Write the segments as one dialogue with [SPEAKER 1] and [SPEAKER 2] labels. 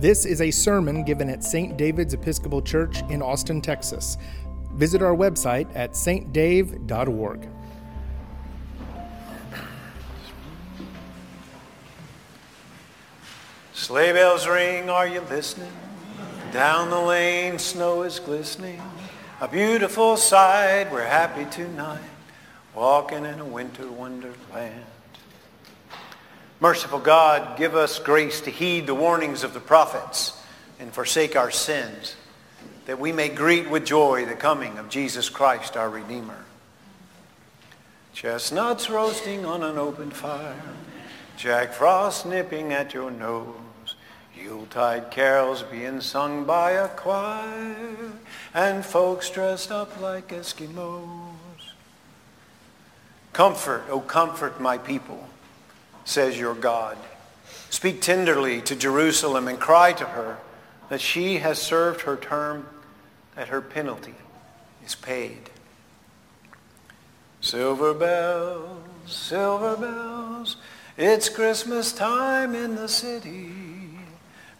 [SPEAKER 1] This is a sermon given at St. David's Episcopal Church in Austin, Texas. Visit our website at stdave.org.
[SPEAKER 2] Sleigh bells ring, are you listening? Down the lane, snow is glistening. A beautiful sight, we're happy tonight, walking in a winter wonderland. Merciful God, give us grace to heed the warnings of the prophets and forsake our sins, that we may greet with joy the coming of Jesus Christ, our Redeemer. Chestnuts roasting on an open fire, Jack Frost nipping at your nose, Yuletide carols being sung by a choir, and folks dressed up like Eskimos. Comfort, oh comfort my people says your God. Speak tenderly to Jerusalem and cry to her that she has served her term, that her penalty is paid. Silver bells, silver bells, it's Christmas time in the city.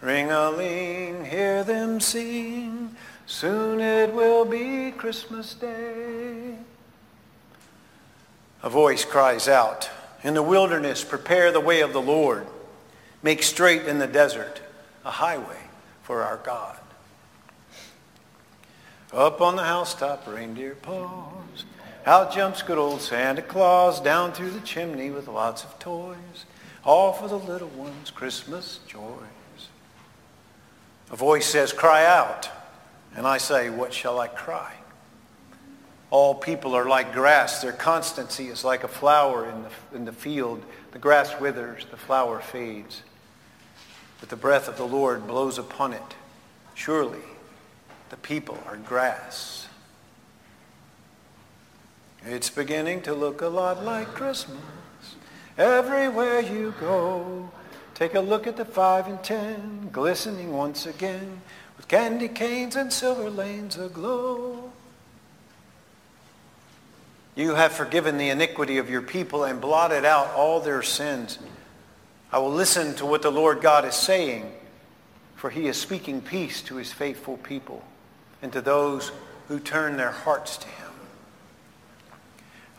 [SPEAKER 2] Ring-a-ling, hear them sing, soon it will be Christmas Day. A voice cries out, in the wilderness, prepare the way of the Lord. Make straight in the desert a highway for our God. Up on the housetop, reindeer pause. Out jumps good old Santa Claus down through the chimney with lots of toys. All for the little ones' Christmas joys. A voice says, cry out. And I say, what shall I cry? All people are like grass. Their constancy is like a flower in the, in the field. The grass withers, the flower fades. But the breath of the Lord blows upon it. Surely the people are grass. It's beginning to look a lot like Christmas everywhere you go. Take a look at the five and ten, glistening once again with candy canes and silver lanes aglow. You have forgiven the iniquity of your people and blotted out all their sins. I will listen to what the Lord God is saying, for he is speaking peace to his faithful people and to those who turn their hearts to him.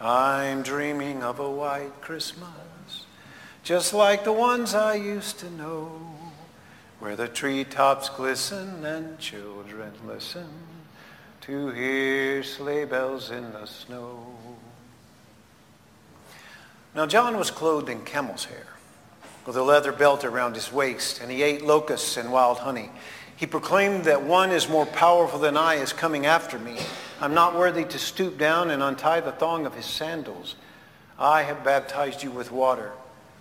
[SPEAKER 2] I'm dreaming of a white Christmas, just like the ones I used to know, where the treetops glisten and children listen to hear sleigh bells in the snow. Now John was clothed in camel's hair, with a leather belt around his waist, and he ate locusts and wild honey. He proclaimed that one is more powerful than I is coming after me. I'm not worthy to stoop down and untie the thong of his sandals. I have baptized you with water,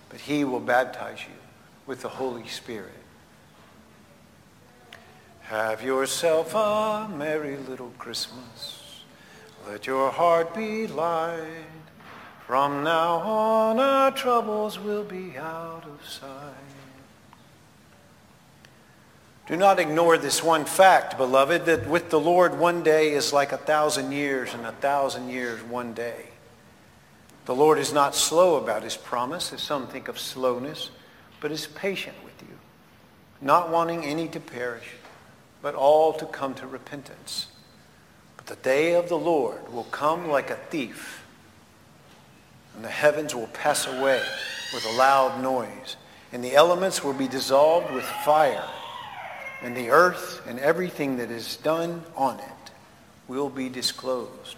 [SPEAKER 2] but he will baptize you with the Holy Spirit. Have yourself a merry little Christmas. Let your heart be light. From now on our troubles will be out of sight. Do not ignore this one fact, beloved, that with the Lord one day is like a thousand years and a thousand years one day. The Lord is not slow about his promise, as some think of slowness, but is patient with you, not wanting any to perish, but all to come to repentance. But the day of the Lord will come like a thief, and the heavens will pass away with a loud noise, and the elements will be dissolved with fire, and the earth and everything that is done on it will be disclosed.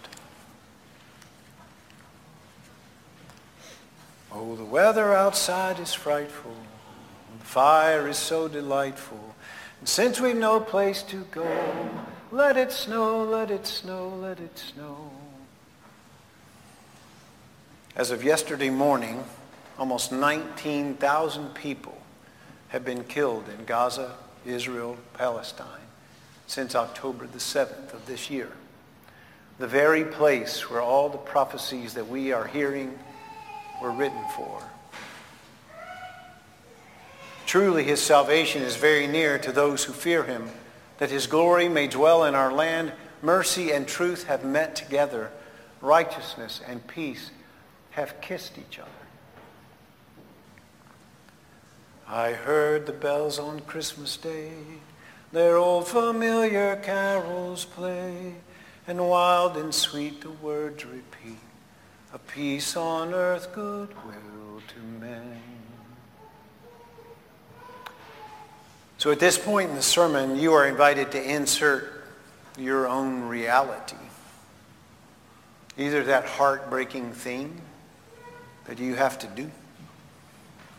[SPEAKER 2] Oh, the weather outside is frightful. The fire is so delightful. And since we've no place to go, let it snow, let it snow, let it snow. As of yesterday morning, almost 19,000 people have been killed in Gaza, Israel, Palestine since October the 7th of this year. The very place where all the prophecies that we are hearing were written for. Truly his salvation is very near to those who fear him, that his glory may dwell in our land. Mercy and truth have met together. Righteousness and peace have kissed each other. I heard the bells on Christmas Day, their old familiar carols play, and wild and sweet the words repeat, a peace on earth, goodwill to men. So at this point in the sermon, you are invited to insert your own reality. Either that heartbreaking thing that you have to do,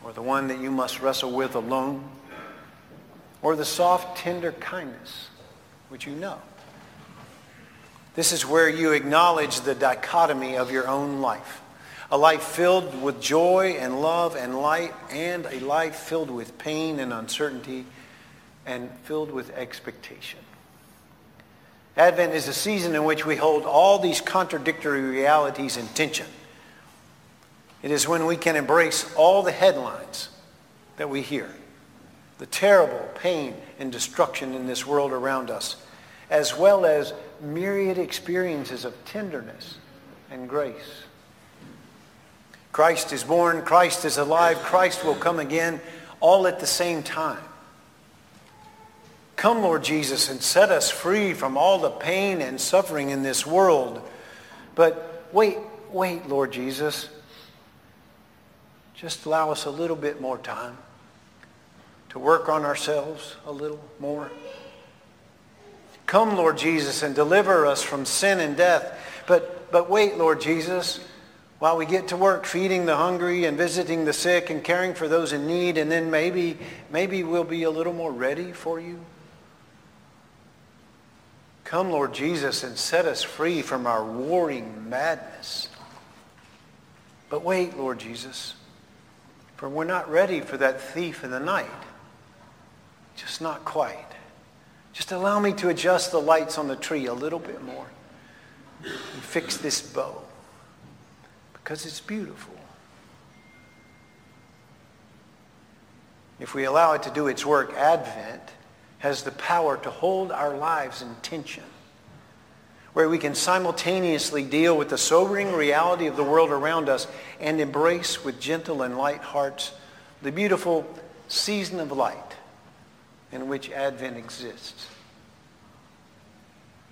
[SPEAKER 2] or the one that you must wrestle with alone, or the soft, tender kindness which you know. This is where you acknowledge the dichotomy of your own life. A life filled with joy and love and light, and a life filled with pain and uncertainty and filled with expectation. Advent is a season in which we hold all these contradictory realities in tension. It is when we can embrace all the headlines that we hear, the terrible pain and destruction in this world around us, as well as myriad experiences of tenderness and grace. Christ is born, Christ is alive, Christ will come again, all at the same time. Come, Lord Jesus, and set us free from all the pain and suffering in this world. But wait, wait, Lord Jesus. Just allow us a little bit more time to work on ourselves a little more. Come, Lord Jesus, and deliver us from sin and death. But, but wait, Lord Jesus, while we get to work feeding the hungry and visiting the sick and caring for those in need, and then maybe, maybe we'll be a little more ready for you. Come, Lord Jesus, and set us free from our warring madness. But wait, Lord Jesus, for we're not ready for that thief in the night. Just not quite. Just allow me to adjust the lights on the tree a little bit more and fix this bow because it's beautiful. If we allow it to do its work, Advent has the power to hold our lives in tension, where we can simultaneously deal with the sobering reality of the world around us and embrace with gentle and light hearts the beautiful season of light in which Advent exists.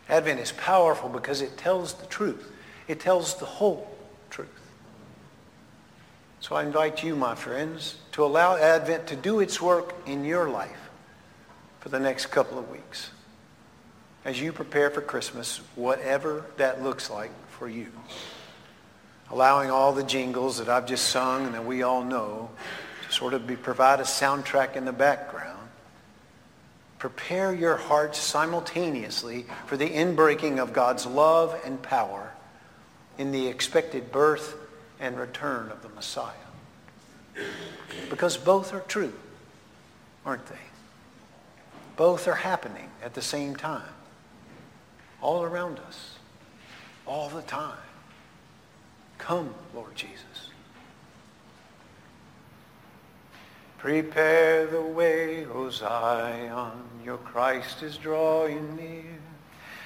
[SPEAKER 2] Advent is powerful because it tells the truth. It tells the whole truth. So I invite you, my friends, to allow Advent to do its work in your life for the next couple of weeks as you prepare for Christmas, whatever that looks like for you. Allowing all the jingles that I've just sung and that we all know to sort of be, provide a soundtrack in the background. Prepare your hearts simultaneously for the inbreaking of God's love and power in the expected birth and return of the Messiah. Because both are true, aren't they? Both are happening at the same time, all around us, all the time. Come, Lord Jesus. Prepare the way, O Zion, your Christ is drawing near.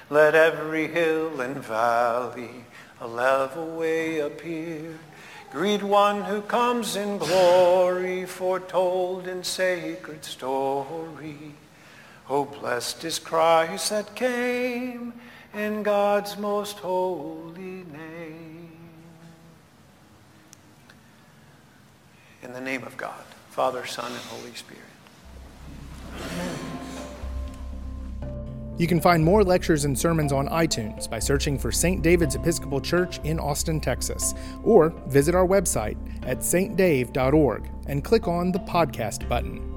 [SPEAKER 2] Let every hill and valley a level way appear. Greet one who comes in glory, foretold in sacred story. Oh, blessed is Christ that came in God's most holy name. In the name of God, Father, Son, and Holy Spirit. Amen.
[SPEAKER 1] You can find more lectures and sermons on iTunes by searching for St. David's Episcopal Church in Austin, Texas, or visit our website at stdave.org and click on the podcast button.